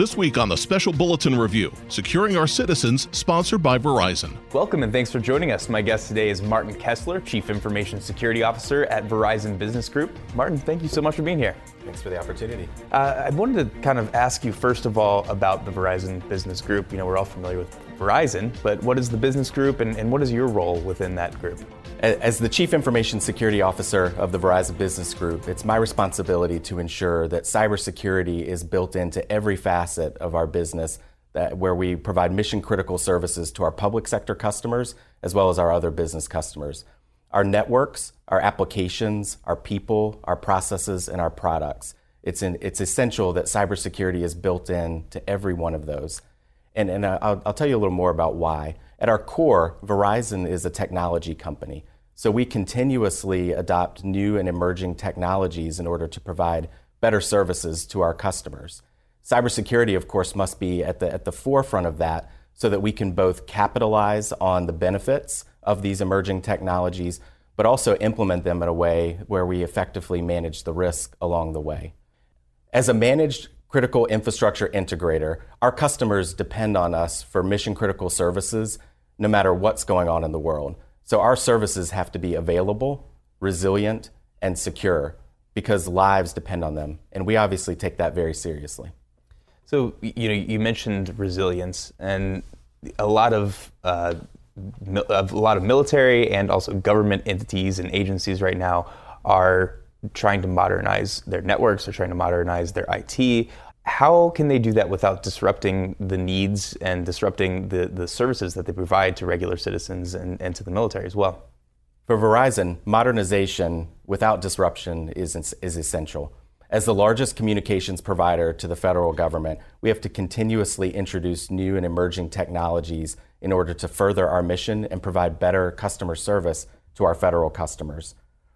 This week on the Special Bulletin Review Securing Our Citizens, sponsored by Verizon. Welcome and thanks for joining us. My guest today is Martin Kessler, Chief Information Security Officer at Verizon Business Group. Martin, thank you so much for being here. Thanks for the opportunity. Uh, I wanted to kind of ask you, first of all, about the Verizon Business Group. You know, we're all familiar with Verizon, but what is the business group and, and what is your role within that group? As the Chief Information Security Officer of the Verizon Business Group, it's my responsibility to ensure that cybersecurity is built into every facet of our business that, where we provide mission critical services to our public sector customers as well as our other business customers. Our networks, our applications, our people, our processes, and our products. It's, in, it's essential that cybersecurity is built in to every one of those. And, and uh, I'll, I'll tell you a little more about why. At our core, Verizon is a technology company. So we continuously adopt new and emerging technologies in order to provide better services to our customers. Cybersecurity, of course, must be at the, at the forefront of that so that we can both capitalize on the benefits of these emerging technologies, but also implement them in a way where we effectively manage the risk along the way. As a managed critical infrastructure integrator, our customers depend on us for mission critical services no matter what's going on in the world. So our services have to be available, resilient, and secure because lives depend on them. And we obviously take that very seriously. So, you know, you mentioned resilience and a lot of uh, a lot of military and also government entities and agencies right now are trying to modernize their networks, they're trying to modernize their IT how can they do that without disrupting the needs and disrupting the, the services that they provide to regular citizens and, and to the military as well? For Verizon, modernization without disruption is, is essential. As the largest communications provider to the federal government, we have to continuously introduce new and emerging technologies in order to further our mission and provide better customer service to our federal customers.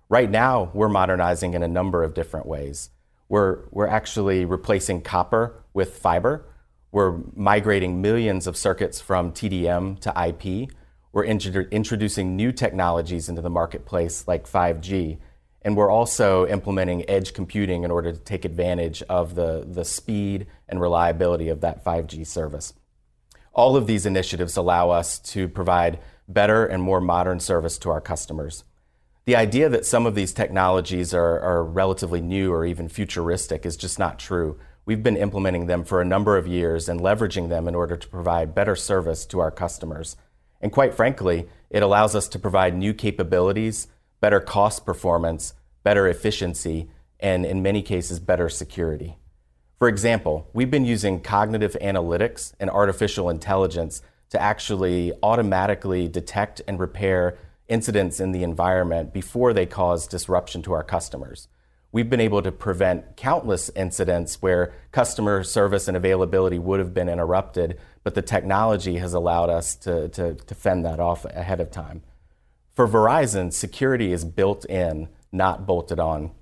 Right now, we're modernizing in a number of different ways. We're, we're actually replacing copper with fiber. We're migrating millions of circuits from TDM to IP. We're introducing new technologies into the marketplace like 5G. And we're also implementing edge computing in order to take advantage of the, the speed and reliability of that 5G service. All of these initiatives allow us to provide better and more modern service to our customers. The idea that some of these technologies are, are relatively new or even futuristic is just not true. We've been implementing them for a number of years and leveraging them in order to provide better service to our customers. And quite frankly, it allows us to provide new capabilities, better cost performance, better efficiency, and in many cases, better security. For example, we've been using cognitive analytics and artificial intelligence to actually automatically detect and repair incidents in the environment before they cause disruption to our customers. We've been able to prevent countless incidents where customer service and availability would have been interrupted, but the technology has allowed us to, to, to fend that off ahead of time. For Verizon, security is built in, not bolted on.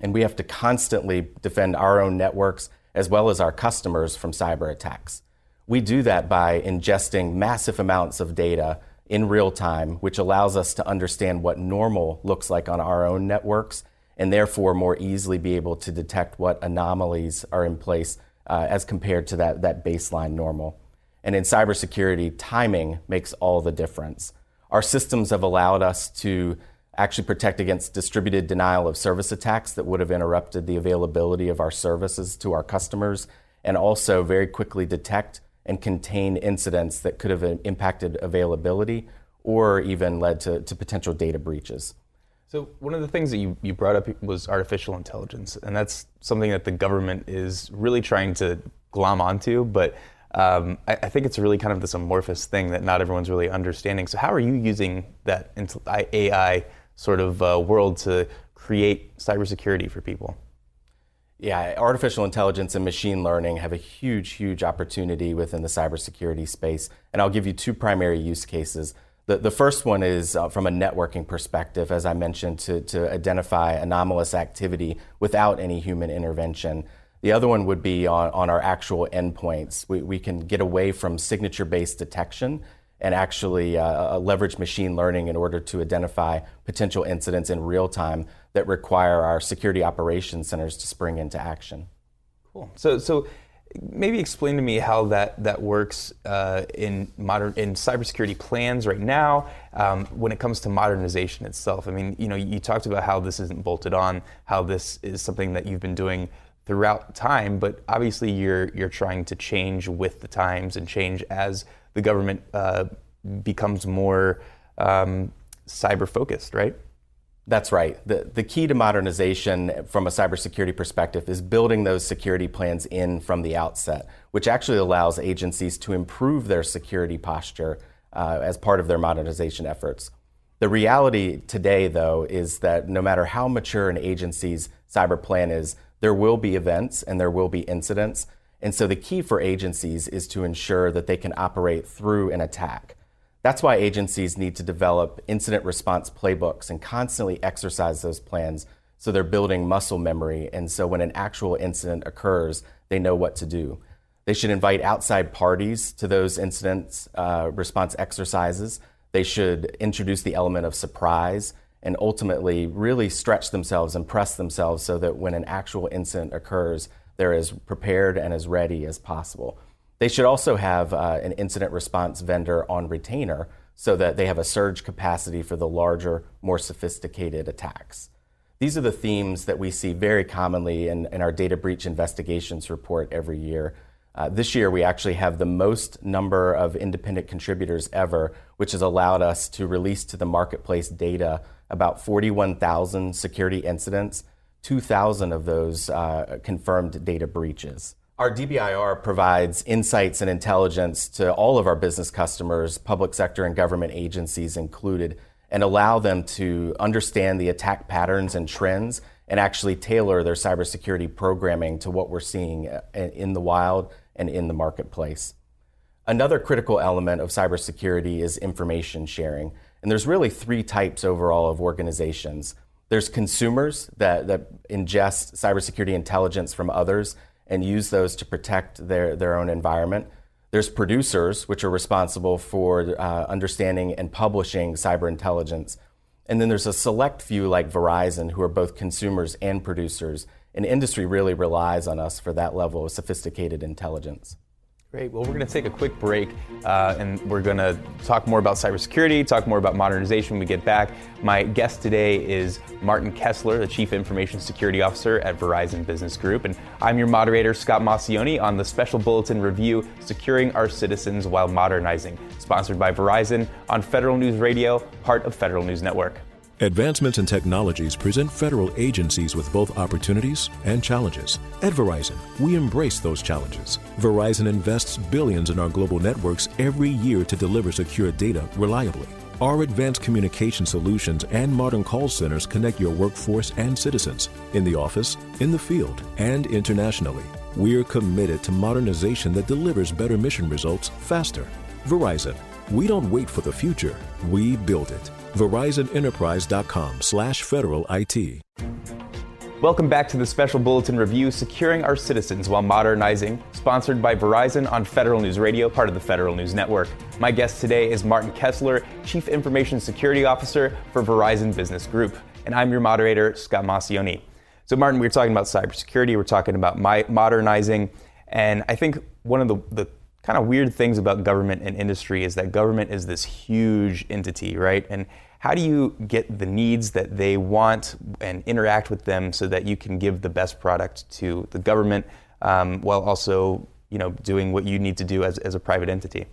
And we have to constantly defend our own networks as well as our customers from cyber attacks. We do that by ingesting massive amounts of data in real time, which allows us to understand what normal looks like on our own networks and therefore more easily be able to detect what anomalies are in place uh, as compared to that, that baseline normal. And in cybersecurity, timing makes all the difference. Our systems have allowed us to actually protect against distributed denial of service attacks that would have interrupted the availability of our services to our customers, and also very quickly detect and contain incidents that could have impacted availability or even led to, to potential data breaches. So, one of the things that you, you brought up was artificial intelligence, and that's something that the government is really trying to glom onto, but um, I, I, think it's really kind of this amorphous thing that not everyone's really understanding. So, how are you using that AI sort of uh, world to create cybersecurity for people? Yeah, artificial intelligence and machine learning have a huge, huge opportunity within the cybersecurity space. And I'll give you two primary use cases. The, the first one is uh, from a networking perspective, as I mentioned, to, to identify anomalous activity without any human intervention. The other one would be on, on our actual endpoints. We, we can get away from signature based detection and actually uh, uh, leverage machine learning in order to identify potential incidents in real time that require our security operations centers to spring into action. Cool. So, so maybe explain to me how that that works uh, in modern in cybersecurity plans right now um, when it comes to modernization itself. I mean, you know, you talked about how this isn't bolted on, how this is something that you've been doing throughout time, but obviously you're you're trying to change with the times and change as the government uh, becomes more um, cyber focused, right? That's right. The, the key to modernization from a cybersecurity perspective is building those security plans in from the outset, which actually allows agencies to improve their security posture uh, as part of their modernization efforts. The reality today, though, is that no matter how mature an agency's cyber plan is, there will be events and there will be incidents. And so the key for agencies is to ensure that they can operate through an attack. That's why agencies need to develop incident response playbooks and constantly exercise those plans so they're building muscle memory. And so when an actual incident occurs, they know what to do. They should invite outside parties to those incident uh, response exercises. They should introduce the element of surprise and ultimately really stretch themselves and press themselves so that when an actual incident occurs, they're as prepared and as ready as possible. They should also have uh, an incident response vendor on retainer so that they have a surge capacity for the larger, more sophisticated attacks. These are the themes that we see very commonly in, in our data breach investigations report every year. Uh, this year, we actually have the most number of independent contributors ever, which has allowed us to release to the marketplace data about 41,000 security incidents, 2,000 of those uh, confirmed data breaches. Our DBIR provides insights and intelligence to all of our business customers, public sector and government agencies included, and allow them to understand the attack patterns and trends and actually tailor their cybersecurity programming to what we're seeing in the wild and in the marketplace. Another critical element of cybersecurity is information sharing. And there's really three types overall of organizations. There's consumers that, that ingest cybersecurity intelligence from others and use those to protect their, their own environment. There's producers, which are responsible for uh, understanding and publishing cyber intelligence. And then there's a select few like Verizon who are both consumers and producers. And industry really relies on us for that level of sophisticated intelligence. Great. Well, we're going to take a quick break uh, and we're going to talk more about cybersecurity, talk more about modernization when we get back. My guest today is Martin Kessler, the Chief Information Security Officer at Verizon Business Group. And I'm your moderator, Scott Maucione, on the special bulletin review, Securing Our Citizens While Modernizing, sponsored by Verizon on Federal News Radio, part of Federal News Network. Advancements in technologies present federal agencies with both opportunities and challenges. At Verizon, we embrace those challenges. Verizon invests billions in our global networks every year to deliver secure data reliably. Our advanced communication solutions and modern call centers connect your workforce and citizens in the office, in the field, and internationally. We're committed to modernization that delivers better mission results faster. Verizon, we don't wait for the future, we build it. VerizonEnterprise.com slash federal IT. Welcome back to the special bulletin review, Securing Our Citizens While Modernizing, sponsored by Verizon on Federal News Radio, part of the Federal News Network. My guest today is Martin Kessler, Chief Information Security Officer for Verizon Business Group. And I'm your moderator, Scott Maucione. So, Martin, we were talking about cybersecurity, we're talking about modernizing, and I think one of the, the kind of weird things about government and industry is that government is this huge entity, right? And how do you get the needs that they want and interact with them so that you can give the best product to the government um, while also, you know, doing what you need to do as, as a private entity?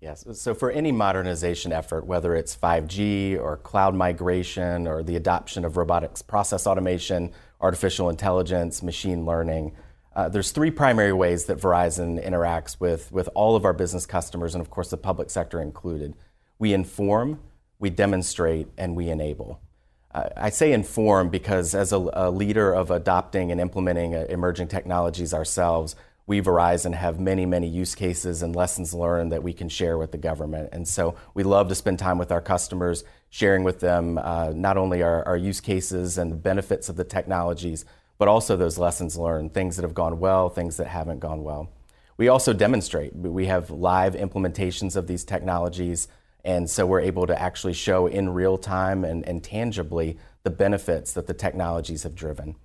Yes. So for any modernization effort, whether it's 5G or cloud migration or the adoption of robotics process automation, artificial intelligence, machine learning, uh, there's three primary ways that Verizon interacts with, with all of our business customers, and of course the public sector included. We inform, we demonstrate, and we enable. Uh, I say inform because, as a, a, leader of adopting and implementing uh, emerging technologies ourselves, we Verizon have many, many use cases and lessons learned that we can share with the government. And so we love to spend time with our customers, sharing with them uh, not only our, our use cases and the benefits of the technologies, but also those lessons learned, things that have gone well, things that haven't gone well. We also demonstrate. We have live implementations of these technologies, and so we're able to actually show in real time and, and tangibly the benefits that the technologies have driven.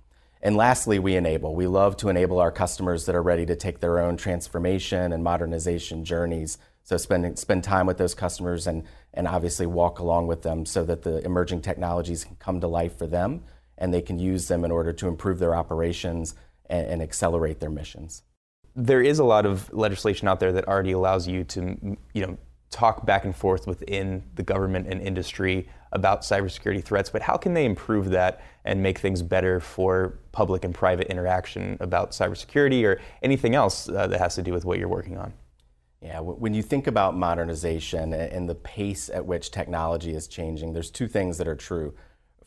And lastly, we enable. We love to enable our customers that are ready to take their own transformation and modernization journeys. So spend, spend time with those customers and, and obviously walk along with them so that the emerging technologies can come to life for them and they can use them in order to improve their operations and, and accelerate their missions. There is a lot of legislation out there that already allows you to, you know, talk back and forth within the government and industry about cybersecurity threats, but how can they improve that and make things better for public and private interaction about cybersecurity or anything else uh, that has to do with what you're working on? Yeah, when you think about modernization and the pace at which technology is changing, there's two things that are true.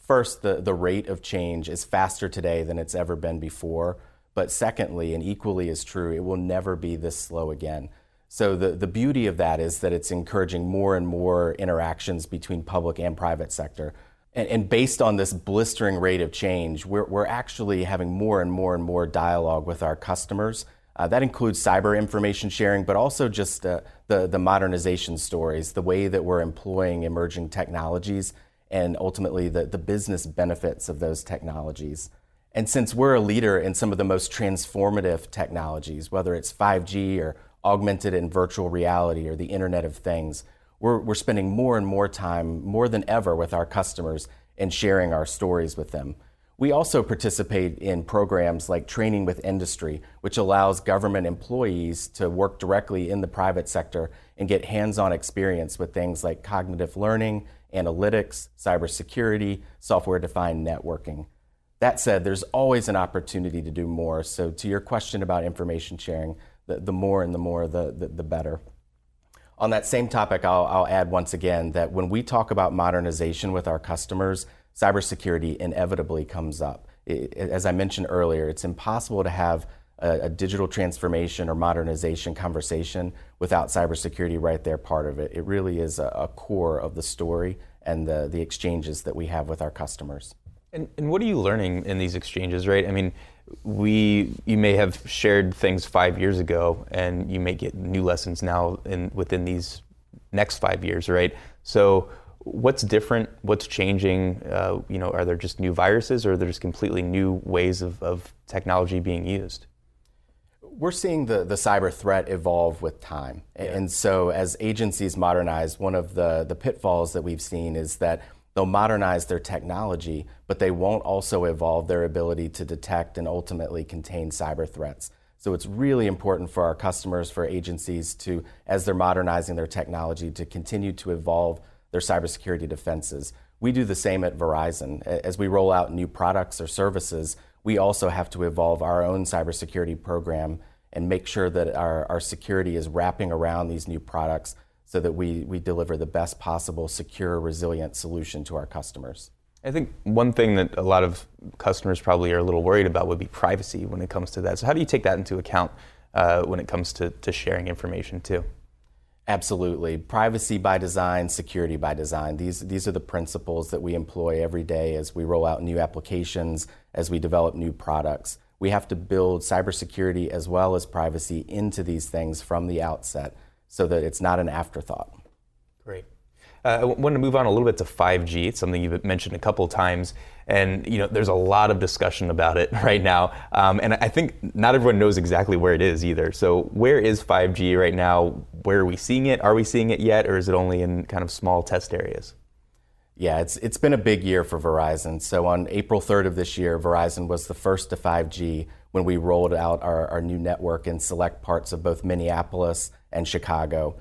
First, the, the rate of change is faster today than it's ever been before. But secondly, and equally as true, it will never be this slow again. So the, the beauty of that is that it's encouraging more and more interactions between public and private sector. And, and based on this blistering rate of change, we're, we're actually having more and more and more dialogue with our customers. Uh, that includes cyber information sharing, but also just uh, the, the modernization stories, the way that we're employing emerging technologies, and ultimately the, the business benefits of those technologies. And since we're a leader in some of the most transformative technologies, whether it's 5G or augmented and virtual reality or the Internet of Things. We're, we're spending more and more time, more than ever, with our customers and sharing our stories with them. We also participate in programs like Training with Industry, which allows government employees to work directly in the private sector and get hands on experience with things like cognitive learning, analytics, cybersecurity, software defined networking. That said, there's always an opportunity to do more. So, to your question about information sharing, the, the more and the more, the, the, the better. On that same topic, I'll, I'll add once again that when we talk about modernization with our customers, cybersecurity inevitably comes up. It, as I mentioned earlier, it's impossible to have a, a, digital transformation or modernization conversation without cybersecurity right there part of it. It really is a, a core of the story and the, the exchanges that we have with our customers. And, and what are you learning in these exchanges, right? I mean, we you may have shared things five years ago, and you may get new lessons now in within these next five years, right? So, what's different? What's changing? Uh, you know, are there just new viruses, or are there just completely new ways of, of technology being used? We're seeing the, the cyber threat evolve with time. Yeah. And so, as agencies modernize, one of the, the pitfalls that we've seen is that they'll modernize their technology, but they won't also evolve their ability to detect and ultimately contain cyber threats. So it's really important for our customers, for agencies to, as they're modernizing their technology, to continue to evolve their cybersecurity defenses. We do the same at Verizon. As we roll out new products or services, we also have to evolve our own cybersecurity program and make sure that our, our security is wrapping around these new products so that we, we deliver the best possible secure, resilient solution to our customers. I think one thing that a lot of customers probably are a little worried about would be privacy when it comes to that. So, how do you take that into account uh, when it comes to, to sharing information too? Absolutely. Privacy by design, security by design. These, these are the principles that we employ every day as we roll out new applications, as we develop new products. We have to build cybersecurity as well as privacy into these things from the outset so that it's not an afterthought. Great. Uh, I want to move on a little bit to 5G. It's something you've mentioned a couple times, and you know there's a lot of discussion about it right now. Um, and I think not everyone knows exactly where it is either. So where is 5G right now? Where are we seeing it? Are we seeing it yet, or is it only in kind of small test areas? Yeah, it's it's been a big year for Verizon. So on April 3rd of this year, Verizon was the first to 5G when we rolled out our, our new network in select parts of both Minneapolis and Chicago.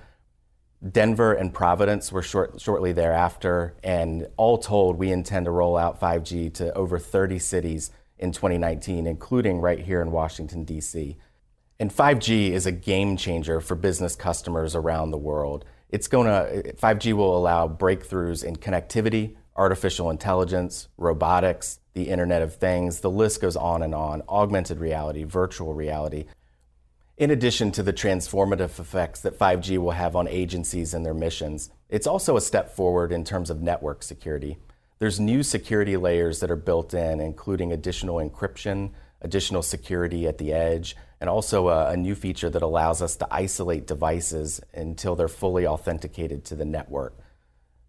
Denver and Providence were short, shortly thereafter, and all told, we intend to roll out 5G to over 30 cities in 2019, including right here in Washington, D.C. And 5G is a game changer for business customers around the world. It's going to 5G will allow breakthroughs in connectivity, artificial intelligence, robotics, the Internet of Things. The list goes on and on. Augmented reality, virtual reality in addition to the transformative effects that 5G will have on agencies and their missions, it's also a step forward in terms of network security. There's new security layers that are built in, including additional encryption, additional security at the edge, and also a, a, new feature that allows us to isolate devices until they're fully authenticated to the network.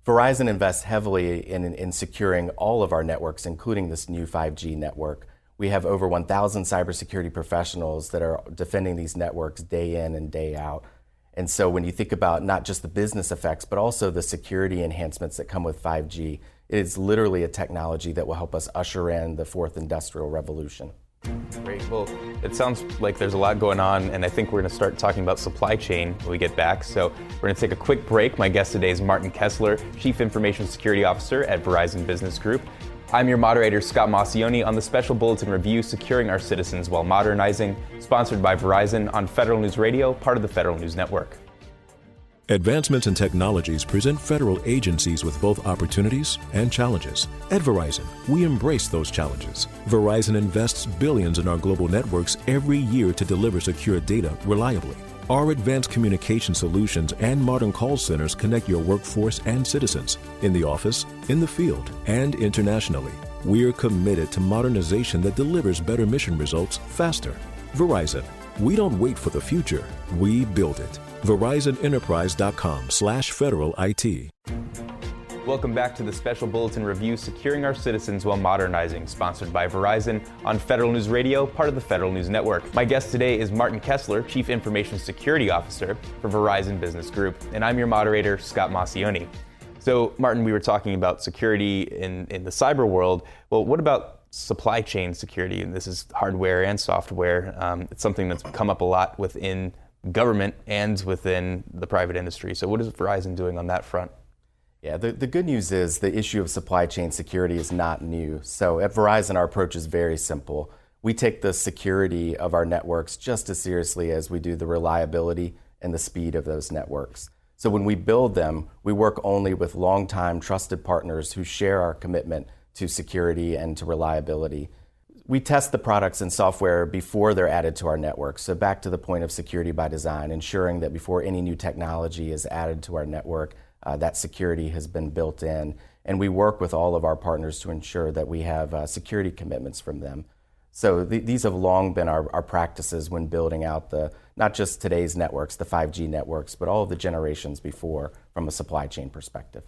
Verizon invests heavily in, in securing all of our networks, including this new 5G network We have over 1,000 cybersecurity professionals that are defending these networks day in and day out. And so when you think about not just the business effects, but also the security enhancements that come with 5G, it is literally a technology that will help us usher in the fourth industrial revolution. Great. Well, it sounds like there's a lot going on, and I think we're going to start talking about supply chain when we get back. So we're going to take a quick break. My guest today is Martin Kessler, Chief Information Security Officer at Verizon Business Group. I'm your moderator, Scott Maucione, on the special bulletin review Securing Our Citizens While Modernizing, sponsored by Verizon on Federal News Radio, part of the Federal News Network. Advancements in technologies present federal agencies with both opportunities and challenges. At Verizon, we embrace those challenges. Verizon invests billions in our global networks every year to deliver secure data reliably. Our advanced communication solutions and modern call centers connect your workforce and citizens in the office, in the field, and internationally. We're committed to modernization that delivers better mission results faster. Verizon, we don't wait for the future, we build it. VerizonEnterprise.com slash federal IT. Welcome back to the special bulletin review Securing Our Citizens While Modernizing, sponsored by Verizon on Federal News Radio, part of the Federal News Network. My guest today is Martin Kessler, Chief Information Security Officer for Verizon Business Group, and I'm your moderator, Scott Maucione. So, Martin, we were talking about security in, in the cyber world. Well, what about supply chain security? And this is hardware and software. Um, it's something that's come up a lot within government and within the private industry. So, what is Verizon doing on that front? Yeah, the, the good news is the issue of supply chain security is not new. So at Verizon, our approach is very simple. We take the security of our networks just as seriously as we do the reliability and the speed of those networks. So when we build them, we work only with longtime trusted partners who share our commitment to security and to reliability. We test the products and software before they're added to our network. So back to the point of security by design, ensuring that before any new technology is added to our network, that security has been built in. And we work with all of our partners to ensure that we have uh, security commitments from them. So th- these have long been our, our practices when building out the not just today's networks, the 5G networks, but all of the generations before from a supply chain perspective.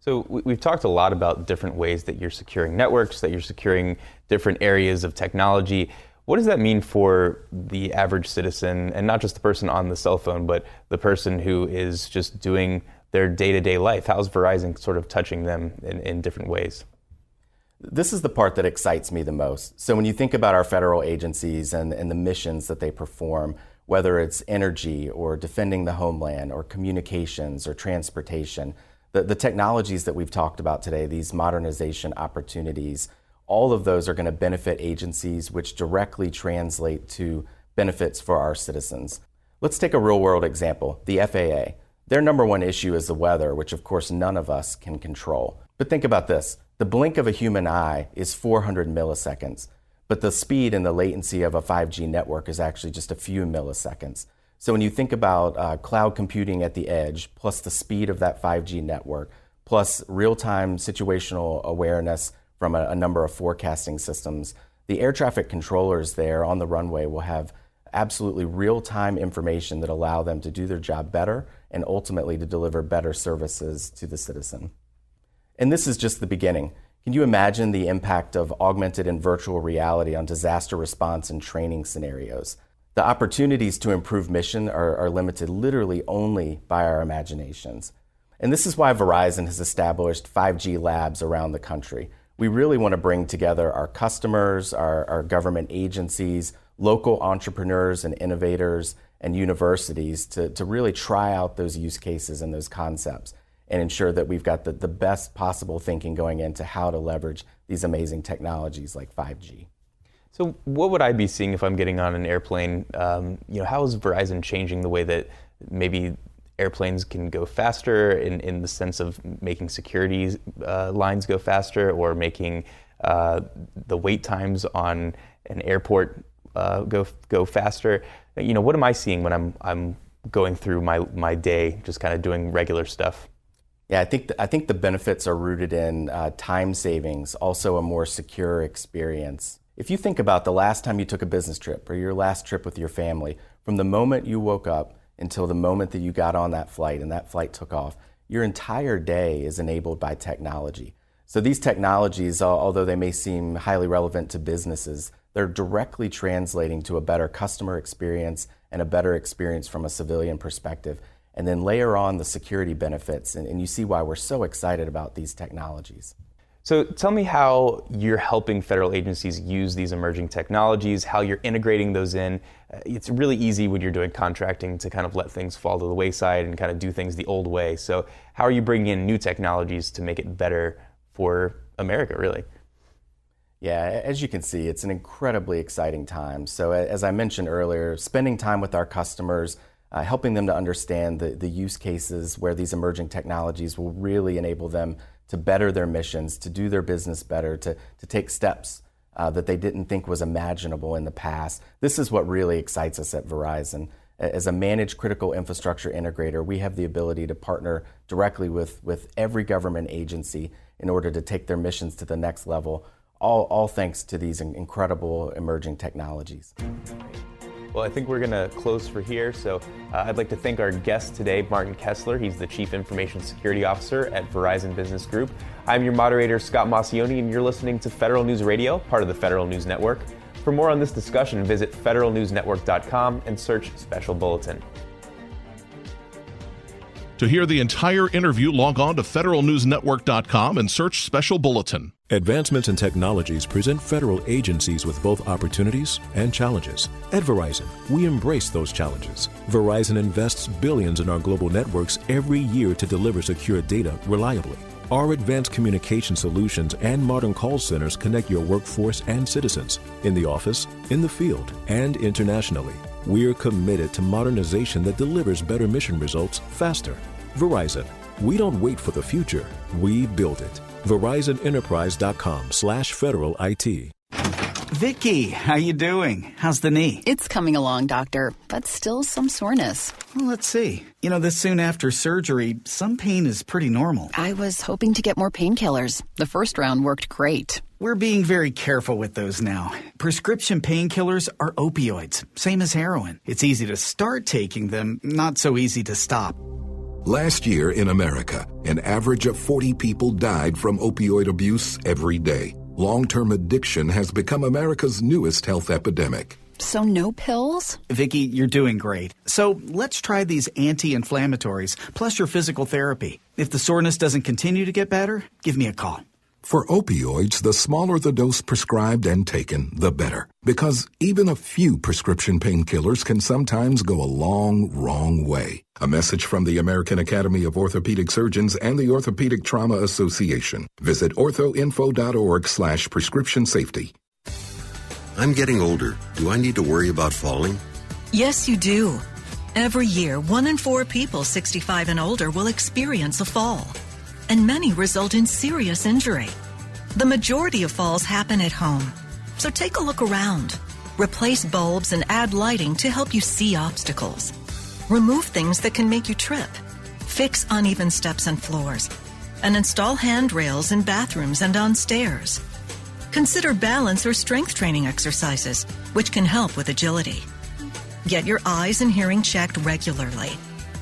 So we've talked a lot about different ways that you're securing networks, that you're securing different areas of technology. What does that mean for the average citizen, and not just the person on the cell phone, but the person who is just doing their day to day life? How's Verizon sort of touching them in, in different ways? This is the part that excites me the most. So, when you think about our federal agencies and, and the missions that they perform, whether it's energy or defending the homeland or communications or transportation, the, the technologies that we've talked about today, these modernization opportunities, all of those are going to benefit agencies, which directly translate to benefits for our citizens. Let's take a real world example the FAA. Their number one issue is the weather, which of course none of us can control. But think about this the blink of a human eye is 400 milliseconds, but the speed and the latency of a 5G network is actually just a few milliseconds. So when you think about uh, cloud computing at the edge, plus the speed of that 5G network, plus real time situational awareness from a, a number of forecasting systems, the air traffic controllers there on the runway will have absolutely real time information that allow them to do their job better and ultimately to deliver better services to the citizen. And this is just the beginning. Can you imagine the impact of augmented and virtual reality on disaster response and training scenarios? The opportunities to improve mission are, are, limited literally only by our imaginations. And this is why Verizon has established 5G labs around the country. We really want to bring together our customers, our, our government agencies, local entrepreneurs and innovators, and universities to, to really try out those use cases and those concepts and ensure that we've got the, the best possible thinking going into how to leverage these amazing technologies like 5G. So, what would I be seeing if I'm getting on an airplane? Um, you know, how is Verizon changing the way that maybe airplanes can go faster in, in the sense of making security uh, lines go faster or making uh, the wait times on an airport uh, go go faster? you know, what am I seeing when I'm I'm going through my my day, just kind of doing regular stuff? Yeah, I think the, I think the benefits are rooted in uh, time savings, also a more secure experience. If you think about the last time you took a business trip or your last trip with your family, from the moment you woke up until the moment that you got on that flight and that flight took off, your entire day is enabled by technology. So these technologies, although they may seem highly relevant to businesses, they're directly translating to a better customer experience and a better experience from a civilian perspective. And then layer on the security benefits, and, and you see why we're so excited about these technologies. So tell me how you're helping federal agencies use these emerging technologies, how you're integrating those in. Uh, it's really easy when you're doing contracting to kind of let things fall to the wayside and kind of do things the old way. So how are you bringing in new technologies to make it better for America, really? Yeah, as you can see, it's an incredibly exciting time. So as I mentioned earlier, spending time with our customers, uh, helping them to understand the, the use cases where these emerging technologies will really enable them to better their missions, to do their business better, to, to take steps uh, that they didn't think was imaginable in the past. This is what really excites us at Verizon. As a managed critical infrastructure integrator, we have the ability to partner directly with, with every government agency in order to take their missions to the next level, all, all thanks to these incredible emerging technologies. Well, I think we're going to close for here. So uh, I'd like to thank our guest today, Martin Kessler. He's the Chief Information Security Officer at Verizon Business Group. I'm your moderator, Scott Maucione, and you're listening to Federal News Radio, part of the Federal News Network. For more on this discussion, visit federalnewsnetwork.com and search Special Bulletin. To hear the entire interview, log on to federalnewsnetwork.com and search Special Bulletin. Advancements in technologies present federal agencies with both opportunities and challenges. At Verizon, we embrace those challenges. Verizon invests billions in our global networks every year to deliver secure data reliably. Our advanced communication solutions and modern call centers connect your workforce and citizens in the office, in the field, and internationally. We're committed to modernization that delivers better mission results faster Verizon. We don't wait for the future, we build it. VerizonEnterprise.com slash federal IT. Vicky, how you doing? How's the knee? It's coming along, doctor, but still some soreness. Well, let's see. You know, this soon after surgery, some pain is pretty normal. I was hoping to get more painkillers. The first round worked great. We're being very careful with those now. Prescription painkillers are opioids, same as heroin. It's easy to start taking them, not so easy to stop. Last year in America, an average of 40 people died from opioid abuse every day. Long term addiction has become America's newest health epidemic. So, no pills? Vicki, you're doing great. So, let's try these anti inflammatories plus your physical therapy. If the soreness doesn't continue to get better, give me a call. For opioids, the smaller the dose prescribed and taken, the better. Because even a few prescription painkillers can sometimes go a long, wrong way. A message from the American Academy of Orthopedic Surgeons and the Orthopedic Trauma Association. Visit orthoinfo.org slash prescription safety. I'm getting older. Do I need to worry about falling? Yes, you do. Every year, one in four people 65 and older will experience a fall and many result in serious injury. The majority of falls happen at home, so take a look around. Replace bulbs and add lighting to help you see obstacles. Remove things that can make you trip. Fix uneven steps and floors. And install handrails in bathrooms and on stairs. Consider balance or strength training exercises, which can help with agility. Get your eyes and hearing checked regularly.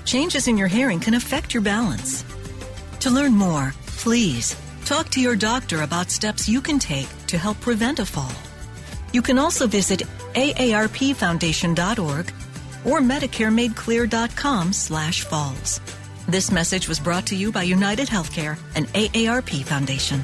Changes in your hearing can affect your balance. To learn more, please talk to your doctor about steps you can take to help prevent a fall. You can also visit aarpfoundation.org or medicaremadeclear.com slash falls. This message was brought to you by United Healthcare and AARP Foundation.